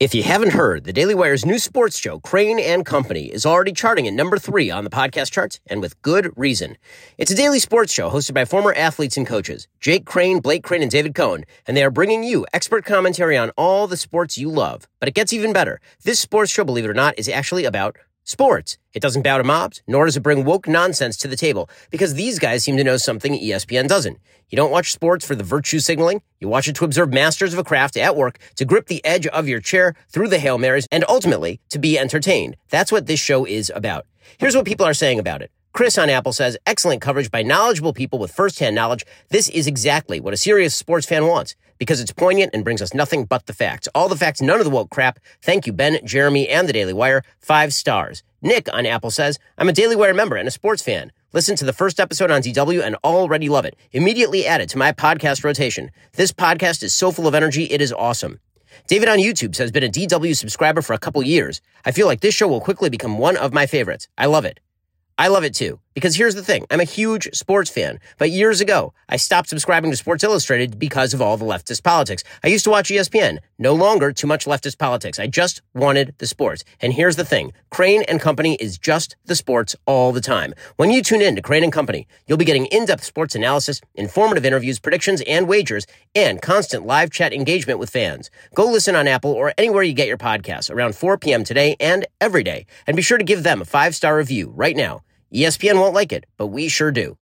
If you haven't heard, the Daily Wire's new sports show, Crain and Company, is already charting at number three on the podcast charts, and with good reason. It's a daily sports show hosted by former athletes and coaches, Jake Crain, Blain Crain, and David Cone, and they are bringing you expert commentary on all the sports you love. But it gets even better. This sports show, believe it or not, is actually about sports. It doesn't bow to mobs, nor does it bring woke nonsense to the table, because these guys seem to know something ESPN doesn't. You don't watch sports for the virtue signaling. You watch it to observe masters of a craft at work, to grip the edge of your chair through the Hail Marys, and ultimately to be entertained. That's what this show is about. Here's what people are saying about it. Chris on Apple says, excellent coverage by knowledgeable people with firsthand knowledge. This is exactly what a serious sports fan wants because it's poignant and brings us nothing but the facts. All the facts, none of the woke crap. Thank you, Ben, Jeremy, and the Daily Wire. Five stars. Nick on Apple says, I'm a Daily Wire member and a sports fan. Listen to the first episode on DW and already love it. Immediately add it to my podcast rotation. This podcast is so full of energy, it is awesome. David on YouTube says, been a DW subscriber for a couple years. I feel like this show will quickly become one of my favorites. I love it. I love it too. Because here's the thing I'm a huge sports fan, but years ago, I stopped subscribing to Sports Illustrated because of all the leftist politics. I used to watch ESPN. No longer too much leftist politics. I just wanted the sports. And here's the thing Crain and Company is just the sports all the time. When you tune in to Crain and Company, you'll be getting in depth sports analysis, informative interviews, predictions, and wagers, and constant live chat engagement with fans. Go listen on Apple or anywhere you get your podcasts around 4 p.m. today and every day. And be sure to give them a five star review right now. ESPN won't like it, but we sure do.